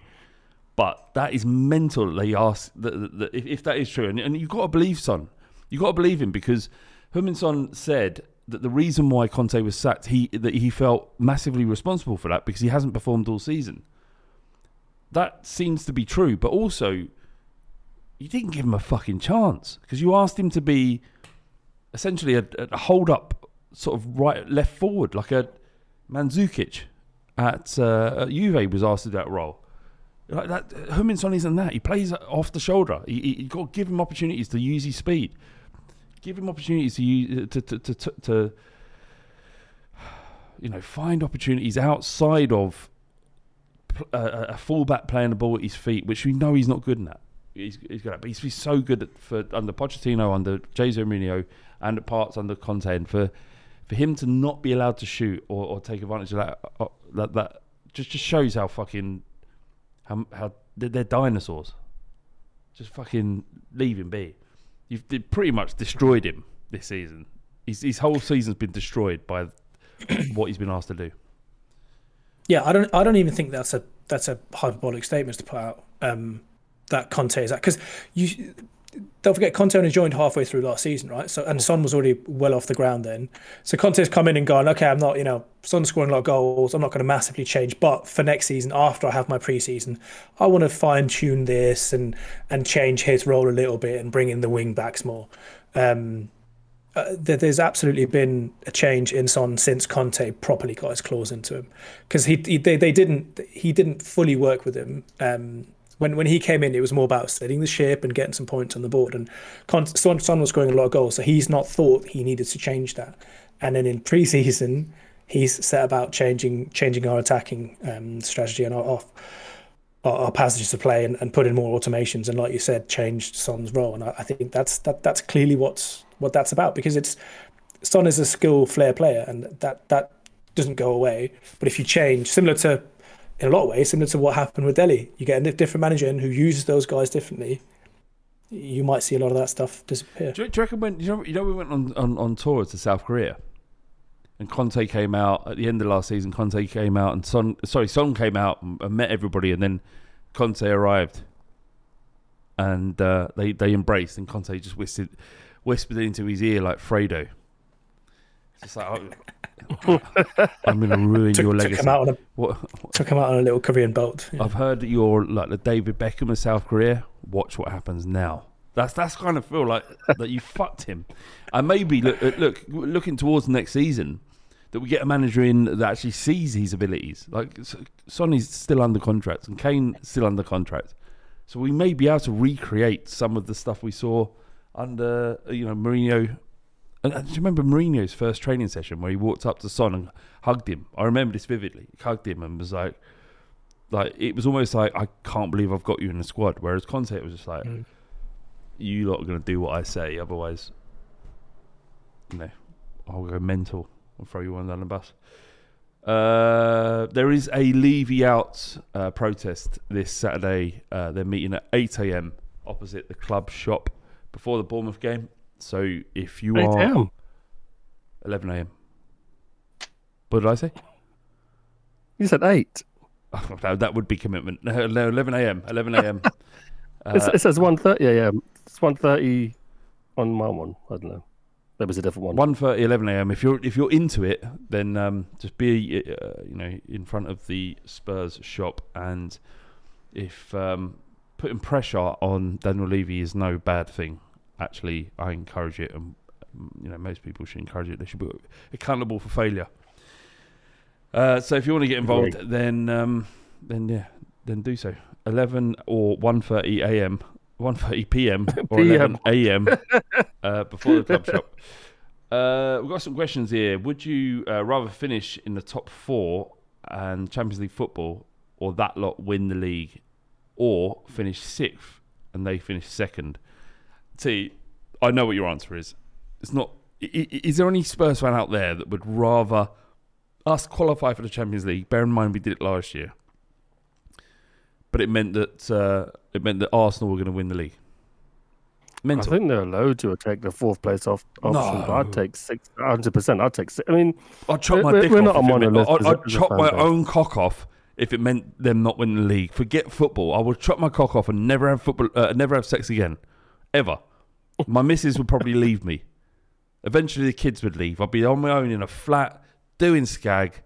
But that is mental. They ask that, if, if that is true, and, and you've got to believe Son. You've got to believe him because Heung-min said that the reason why Conte was sacked, he that he felt massively responsible for that because he hasn't performed all season. That seems to be true, but also you didn't give him a fucking chance because you asked him to be essentially a, a hold up sort of right left forward like a Mandzukic at, uh, at Juve was asked to that role. Like that, Heung-min Son isn't that. He plays off the shoulder. You you- got to give him opportunities to use his speed. Give him opportunities to use to to, to, to, to you know find opportunities outside of uh, a fullback playing the ball at his feet, which we know he's not good in that. He's, he's good at, but he's, he's so good at, for under Pochettino, under Jose Mourinho, and at parts under Conte. And for for him to not be allowed to shoot or, or take advantage of that, uh, that that just just shows how fucking how how they're, dinosaurs. Just fucking leave him be. You've pretty much destroyed him this season. His, his whole season's been destroyed by what he's been asked to do. Yeah, I don't. I don't even think that's a that's a hyperbolic statement to put out. Um, that Conte is that because you don't forget Conte only joined halfway through last season, right? So and Son was already well off the ground then. So Conte's come in and gone, okay, I'm not, you know, Son's scoring a lot of goals. I'm not going to massively change, but for next season, after I have my preseason, I want to fine tune this and and change his role a little bit and bring in the wing backs more. Um, uh, there's absolutely been a change in Son since Conte properly got his claws into him because he, he they, they didn't he didn't fully work with him um, when when he came in it was more about steadying the ship and getting some points on the board. And Son, Son was scoring a lot of goals so he's not thought he needed to change that. And then in pre-season he's set about changing changing our attacking um, strategy and our off our, our passages to play and, and put in more automations and like you said changed Son's role. And I, I think that's that that's clearly what's what that's about because it's Son is a skill flair player and that that doesn't go away. But if you change similar to in a lot of ways similar to what happened with Dele you get a different manager in who uses those guys differently you might see a lot of that stuff disappear Do you, do you reckon when you know, you know we went on, on, on tour to South Korea, and Conte came out at the end of last season. Conte came out and Son, sorry, Son came out and, met everybody, and then Conte arrived, and uh, they they embraced, and Conte just whispered whispered into his ear like Fredo. It's like oh, I'm going to ruin took, your took legacy. him out on a What, took him out on a little Korean boat I've heard that you're like the David Beckham of South Korea. Watch what happens now. That's that's kind of feel like that you fucked him. And maybe look uh, look looking towards next season that we get a manager in that actually sees his abilities. Like S- Sonny's still under contract and Kane still under contract. So we may be able to recreate some of the stuff we saw under, uh, you know, Mourinho. And, and do you remember Mourinho's first training session where he walked up to Son and hugged him? I remember this vividly. He hugged him and was like, like it was almost like I can't believe I've got you in the squad. Whereas Conte was just like, Mm. you lot are going to do what I say, otherwise, you know, I'll go mental. I'll throw you on down the bus. Uh, there is a Levy out uh, protest this Saturday. Uh, they're meeting at 8 a.m. opposite the club shop before the Bournemouth game. So if you 8 are a.m. 11 a.m. What did I say? You said eight. Oh, no, that would be commitment. No, no 11 a.m. 11 a.m. Uh, it says one thirty. Yeah, yeah. It's one thirty on my one. I don't know. Maybe was a different one. 1.30, 11 a.m. If you're if you're into it, then um, just be uh, you know in front of the Spurs shop, and if um, putting pressure on Daniel Levy is no bad thing, actually, I encourage it, and um, you know most people should encourage it. They should be accountable for failure. Uh, so if you want to get involved, then um, then yeah, then do so. 11 or 1.30 a.m. 1.30 p.m. or 11 a.m. uh, before the club shop. Uh, we've got some questions here. Would you uh, rather finish in the top four and Champions League football, or that lot win the league, or finish sixth and they finish second? T, I know what your answer is. It's not. i- i- Is there any Spurs fan out there that would rather us qualify for the Champions League? Bear in mind we did it last year, but it meant that uh, it meant that Arsenal were going to win the league. I Mental. think there are loads who would take the fourth place off option. but No. I'd take six, hundred percent. I'd take six. I mean, I'd chop my dick we're off. not if on it meant- I'd, I'd a chop my own cock off if it meant them not winning the league. Forget football. I would chop my cock off and never have football. Uh, never have sex again, ever. My missus would probably leave me. Eventually, the kids would leave. I'd be on my own in a flat doing skag,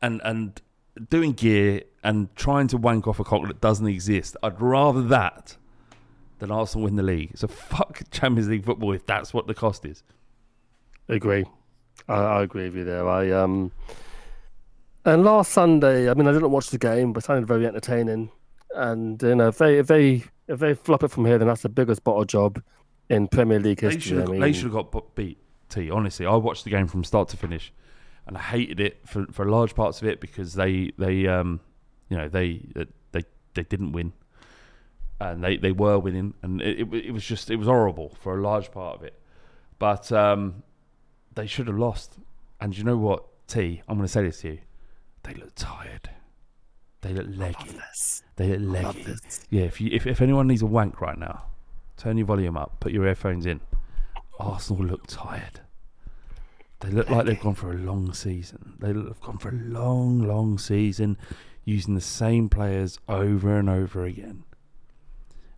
and and doing gear and trying to wank off a cock that doesn't exist. I'd rather that than Arsenal win the league. So fuck Champions League football if that's what the cost is. agree. I, I agree with you there. I um, and last Sunday, I mean, I didn't watch the game, but it sounded very entertaining. And you know, if they if they if they flop it from here, then that's the biggest bottle job in Premier League They history. should have I mean, they should have got beat. T honestly, I watched the game from start to finish, and I hated it for, for large parts of it because they they um you know they they they didn't win, and they, they were winning, and it, it it was just it was horrible for a large part of it, but um they should have lost. And you know what, T? I'm going to say this to you. They look tired. They look leggy. They look leggy. Yeah, if you if, if anyone needs a wank right now, turn your volume up, put your earphones in. Arsenal look tired. They look like they've gone for a long season. They look, have gone for a long, long season using the same players over and over again.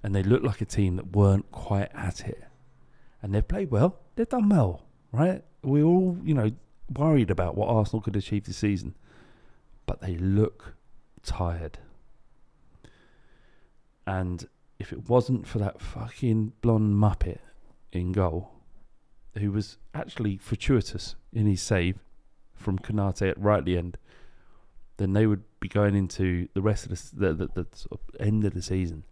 And they look like a team that weren't quite at it. And they've played well. They've done well, right? We are all, you know, worried about what Arsenal could achieve this season. But they look tired. And if it wasn't for that fucking blonde muppet in goal, who was actually fortuitous in his save from Konate at right the end, then they would be going into the rest of the, the, the, the end of the season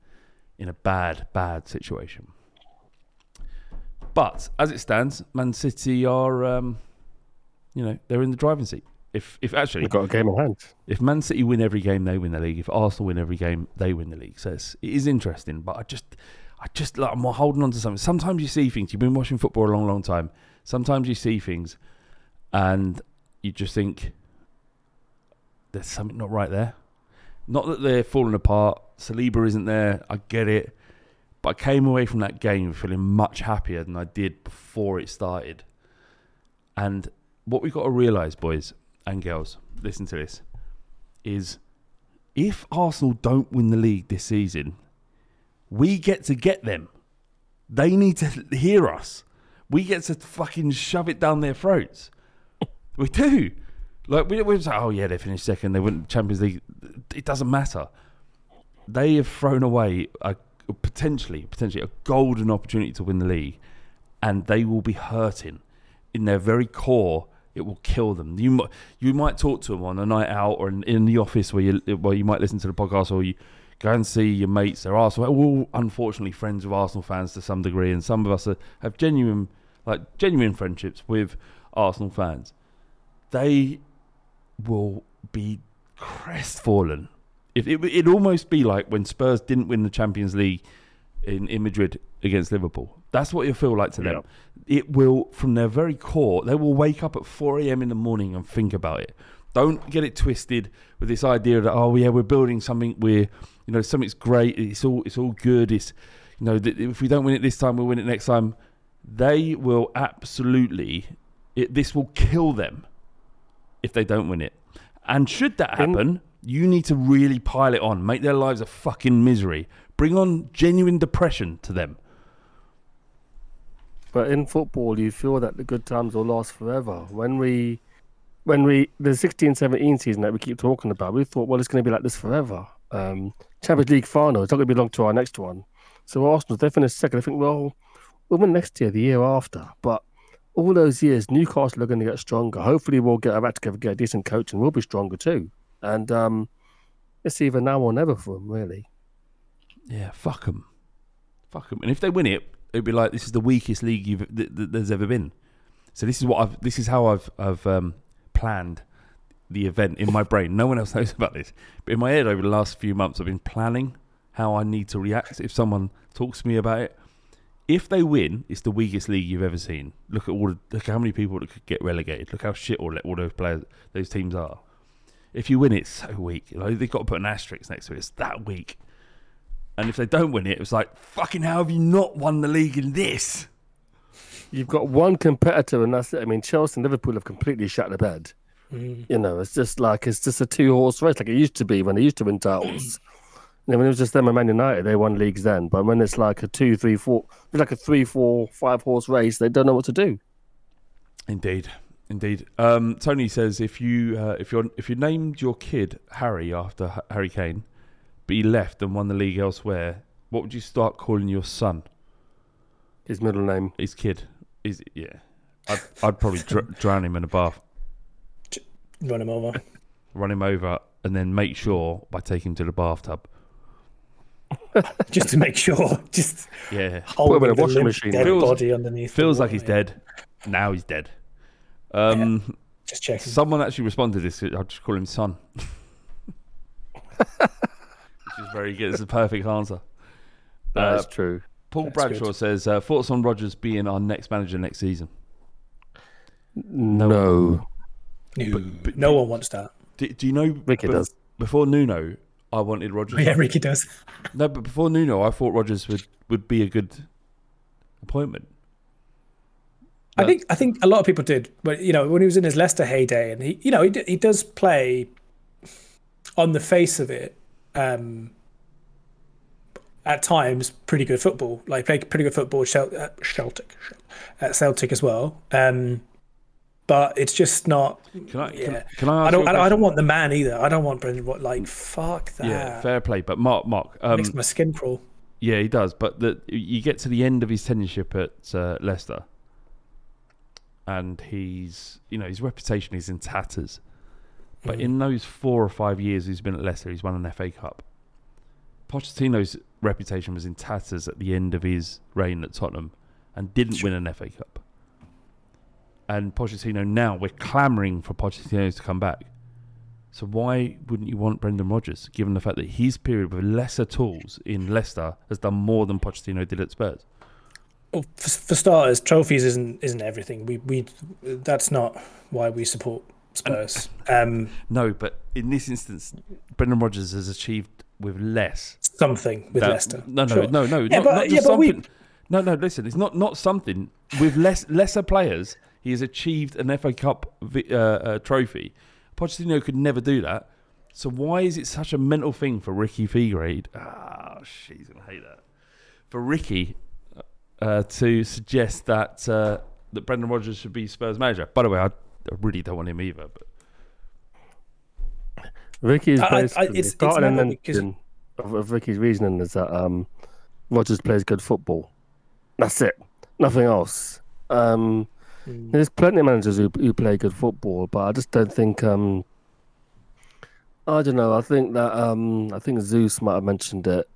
in a bad, bad situation. But as it stands, Man City are, um, you know, they're in the driving seat. If, if actually, We've got a game in hand. if Man City win every game, they win the league. If Arsenal win every game, they win the league. So it is interesting. But I just, I just like I'm holding on to something. Sometimes you see things. You've been watching football a long, long time. Sometimes you see things, and you just think there's something not right there. Not that they're falling apart. Saliba isn't there. I get it. But I came away from that game feeling much happier than I did before it started. And what we've got to realise, boys and girls, listen to this, is if Arsenal don't win the league this season, we get to get them. They need to hear us. We get to fucking shove it down their throats. We do. Like we we say, oh yeah, they finished second. They went Champions League. It doesn't matter. They have thrown away a potentially potentially a golden opportunity to win the league, and they will be hurting in their very core. It will kill them. You you might talk to them on a night out or in, in the office where you where you might listen to the podcast or you Go and see your mates. They're Arsenal. We're all unfortunately friends with Arsenal fans to some degree, and some of us are, have genuine, like genuine friendships with Arsenal fans. They will be crestfallen. If it, it'd almost be like when Spurs didn't win the Champions League in, in Madrid against Liverpool. That's what you'll feel like to them. It will, from their very core, they will wake up at 4 a.m. in the morning and think about it. Don't get it twisted with this idea that oh yeah we're building something we're you know something's great it's all it's all good it's you know th- if we don't win it this time we'll win it next time. They will absolutely it, this will kill them if they don't win it. And should that happen, you need to really pile it on, make their lives a fucking misery, bring on genuine depression to them. But in football, you feel that the good times will last forever. When we, when we, the 16-17 season that we keep talking about, we thought, well, it's going to be like this forever. Um, Champions League final, it's not going to be long to our next one. So Arsenal, they finish second. I think, well, we'll win next year, the year after. But all those years, Newcastle are going to get stronger. Hopefully, we'll get our act together, get a decent coach, and we'll be stronger too. And um, it's either now or never for them, really. Yeah, fuck them, fuck them. And if they win it, it'd be like this is the weakest league you've th- th- there's ever been. So this is what I've this is how I've I've um, planned the event in my brain. No one else knows about this, but in my head over the last few months, I've been planning how I need to react if someone talks to me about it. If they win, it's the weakest league you've ever seen. Look at all the, look how many people that could get relegated. Look how shit all, all those players, those teams are. If you win, it's so weak. You know, they've got to put an asterisk next to it. It's that weak. And if they don't win it, it was like, fucking how have you not won the league in this? You've got one competitor, and that's it. I mean, Chelsea and Liverpool have completely shut the bed. You know, it's just like it's just a two horse race, like it used to be when they used to win titles. you know, when it was just them and Man United, they won leagues then. But when it's like a two, three, four, it's like a three, four, five horse race, they don't know what to do. Indeed, indeed. Um, Tony says if you uh, if you if you named your kid Harry after H- Harry Kane, but he left and won the league elsewhere, what would you start calling your son? His middle name. His kid? Is yeah. I'd, I'd probably dr- drown him in a bath, Run him over. run him over, and then make sure by taking him to the bathtub. just to make sure. Just Yeah, hold him in a the washing machine. dead Feels- body underneath. feels like he's dead. Now he's dead. Um, Just checking. Someone actually responded to this. I'll just call him son. Which is very good. It's a perfect answer. That's Uh, true. Paul That's Bradshaw good. says uh, thoughts on Rodgers being our next manager next season. No. No, but- no one wants that. Do, do you know? Ricky bef- does. Before Nuno, I wanted Rodgers. Yeah, Ricky does. No, but before Nuno, I thought Rodgers would, would be a good appointment. I think I think a lot of people did, but you know when he was in his Leicester heyday, and he you know he d- he does play on the face of it, um, at times pretty good football. Like played pretty good football at Shel- Celtic, at Celtic as well. Um, but it's just not. Can I? Can, Yeah, can I? Ask I don't. I, I don't want the man either. I don't want Brendan. What like fuck that? Yeah, fair play. But Mark, Mark, um, Makes my skin crawl. Yeah, he does. But the, you get to the end of his tenureship at uh, Leicester, and he's, you know, his reputation is in tatters. But mm. in those four or five years he's been at Leicester, he's won an FA Cup. Pochettino's reputation was in tatters at the end of his reign at Tottenham, and didn't win an FA Cup. And Pochettino now, we're clamouring for Pochettino to come back. So why wouldn't you want Brendan Rodgers, given the fact that his period with lesser tools in Leicester has done more than Pochettino did at Spurs? Well, for, for starters, trophies isn't isn't everything. We we that's not why we support Spurs. Um, No, but in this instance, Brendan Rodgers has achieved with less. something with that- Leicester. No, no, Sure. no, no, Yeah, not, but- not yeah, but we- No, no, listen, it's not not something with less lesser players. He has achieved an FA Cup uh, uh, trophy. Pochettino could never do that. So why is it such a mental thing for Ricky Figueredo? Ah, she's gonna hate that. For Ricky uh, to suggest that uh, that Brendan Rodgers should be Spurs manager. By the way, I, I really don't want him either. But Ricky's I- I- I- basically it's- it's starting and mental because- of, of Ricky's reasoning is that um, Rodgers plays good football. That's it. Nothing else. Um, There's plenty of managers who, who play good football, but I just don't think um, I don't know. I think that um, I think Zeus might have mentioned it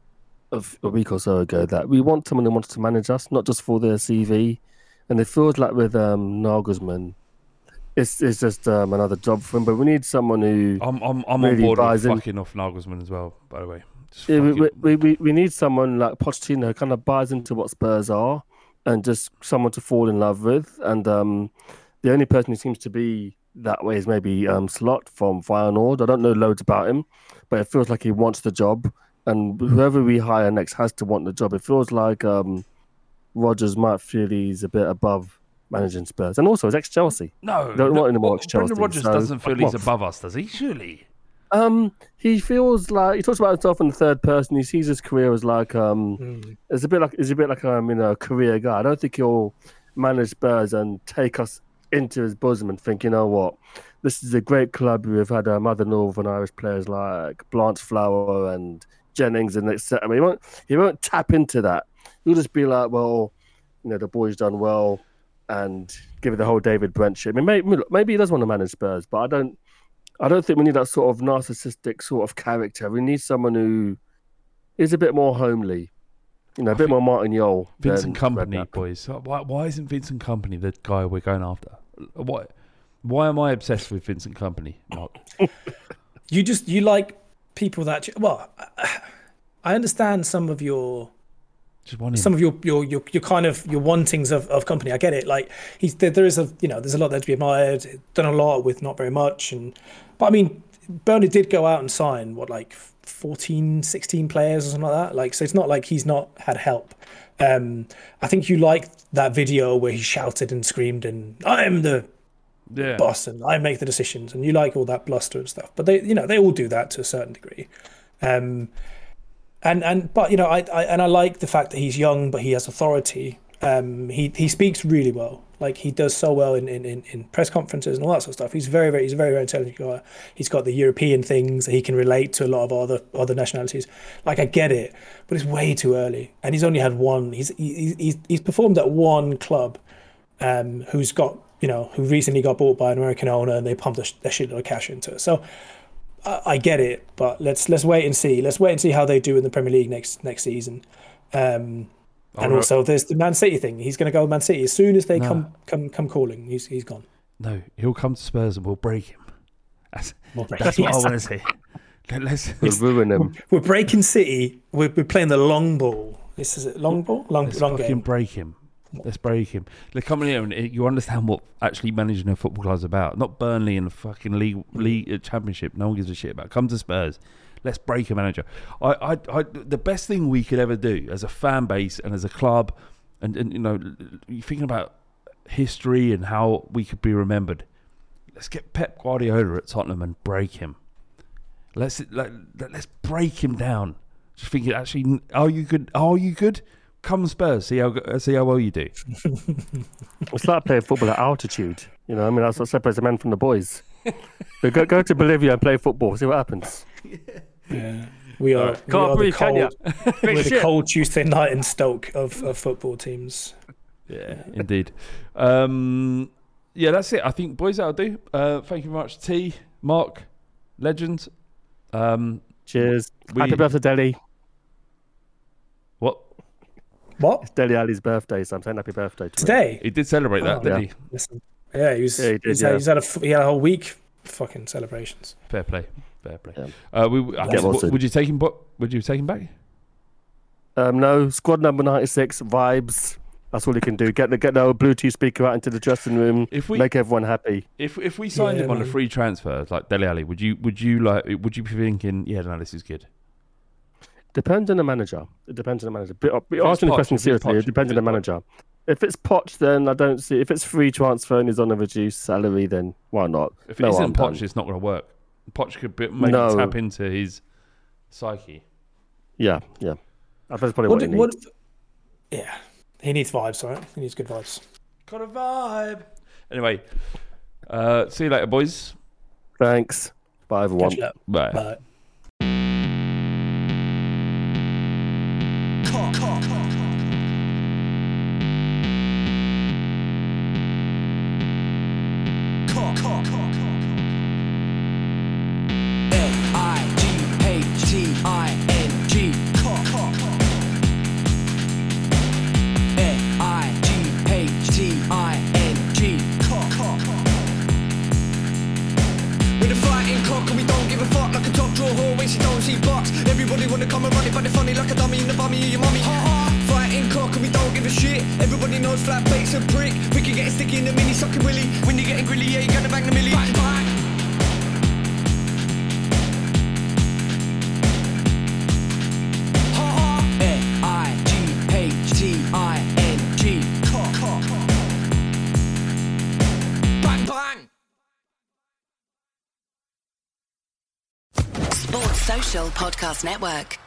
a, f- a week or so ago that we want someone who wants to manage us, not just for their CV. And it feels like with um, Nagelsmann, it's it's just um, another job for him. But we need someone who I'm I'm, I'm on Really board with buys in. fucking off Nagelsmann as well. By the way, Just Yeah, we, fucking- we, we, we need someone like Pochettino who kind of buys into what Spurs are and just someone to fall in love with. And um, the only person who seems to be that way is maybe um, Slot from Feyenoord. I don't know loads about him, but it feels like he wants the job. And whoever we hire next has to want the job. It feels like um, Rodgers might feel he's a bit above managing Spurs. And also, he's ex Chelsea. no, don't no, want him to Brendan Rodgers so doesn't feel he's off. above us, does he? Surely. Um, he feels like he talks about himself in the third person. He sees his career as like um, it's a bit like it's a bit like um, you know, a career guy. I don't think he'll manage Spurs and take us into his bosom and think, you know what, this is a great club. We've had um, other Northern Irish players like Blanchflower and Jennings and etc. I mean, he won't he won't tap into that. He'll just be like, well, you know, the boy's done well, and give it the whole David Brent shit. I mean, maybe, maybe he does want to manage Spurs, but I don't. I don't think we need that sort of narcissistic sort of character. We need someone who is a bit more homely, you know, a I bit more Martin Jol. Vincent Kompany, boys. Why, why isn't Vincent Kompany the guy we're going after? Why? Why am I obsessed with Vincent Kompany? Mark? You just you like people that well, I understand some of your Just want him. Some of your your your, your kind of your wantings of, of Kompany. I get it. Like he's there, there is a you know there's a lot there to be admired. Done a lot with not very much, and but I mean Burnley did go out and sign what like 14, 16 players or something like that. Like so it's not like he's not had help. Um, I think you like that video where he shouted and screamed and I'm the yeah. boss and I make the decisions and you like all that bluster and stuff. But they you know they all do that to a certain degree. Um, and and but you know I, I and I like the fact that he's young but he has authority. Um, he he speaks really well. Like he does so well in, in, in, press conferences and all that sort of stuff. He's very very he's a very very intelligent guy. He's got the European things he can relate to a lot of other other nationalities. Like I get it, but it's way too early. And he's only had one. He's he, he's he's performed at one club, um, who's got you know who recently got bought by an American owner and they pumped a, a shitload of cash into it. So I, I get it, but let's let's wait and see. Let's wait and see how they do in the Premier League next next season. Um, and wanna- also, there's the Man City thing. He's going to go with Man City as soon as they No. come come come calling. He's he's gone. No, he'll come to Spurs and we'll break him. That's, We'll break- that's what I want to say. Let- Let's, We'll ruin him. We're breaking City. We're, we're playing the long ball. This is it. Long ball. Long let's long game. break him. Let's break him. Look, come in here and you understand what actually managing a football club is about. Not Burnley and the fucking league, league uh, championship. No one gives a shit about. Come to Spurs. Let's break a manager. I, I, I, the best thing we could ever do as a fan base and as a club, and, and you know, you're thinking about history and how we could be remembered. Let's get Pep Guardiola at Tottenham and break him. Let's let, let's break him down. Just thinking, actually, are you good? Are you good? Come Spurs, see how see how well you do. It's like playing football at altitude. You know, I mean, that's what separates the men from the boys. But go, go to Bolivia and play football. See what happens. Yeah. We are, we Can't are the breathe, can ya? cold, we're the cold Tuesday night in Stoke of, of football teams. Yeah, indeed. Um, yeah, that's it. I think boys, that'll do. Uh, thank you very much, T, Mark, legend. Um, Cheers. We- Happy birthday, Dele. What What It's Dele Alli's birthday, so I'm saying happy birthday to him. today? he did celebrate that, Oh, didn't yeah. he? Listen, yeah, he was. Yeah, he did, he's, had, yeah. he's had a f- he had a whole week of fucking celebrations. Fair play, fair play. Yeah. Uh, we, I guess, well w- soon. would you take him? Would you take him back? Um, no, squad number 96, vibes. That's all you can do. Get the get the old Bluetooth speaker out into the dressing room. If we make everyone happy. if if we signed Yeah, him on a free transfer like Dele Alli, would you would you like would you be thinking, yeah, no, this is good? Depends on the manager. It depends on the manager. But, but it's asking the question seriously, Poch, it depends on the manager. If it's Poch, then I don't see. If it's free transfer and he's on a reduced salary, then why not? If it No not harm done. Poch, it's not going to work. Poch could bit, maybe No. tap into his psyche. Yeah, yeah. I think that's probably What? what, he what needs. yeah, he needs vibes, right? He needs good vibes. Got a vibe. Anyway, uh, see you later, boys. Thanks. Bye, everyone. Catch you. Bye. Bye. Everybody wanna come and run it, but they're funny like a dummy in the bummy of your mummy. Give a shit. Everybody knows flat bait's a prick. We can get sticky in the mini sucking willy. When you're getting grilly, yeah, you're gonna bang the millie. Bang, bang. Bang, bang. Sports Social Podcast Network.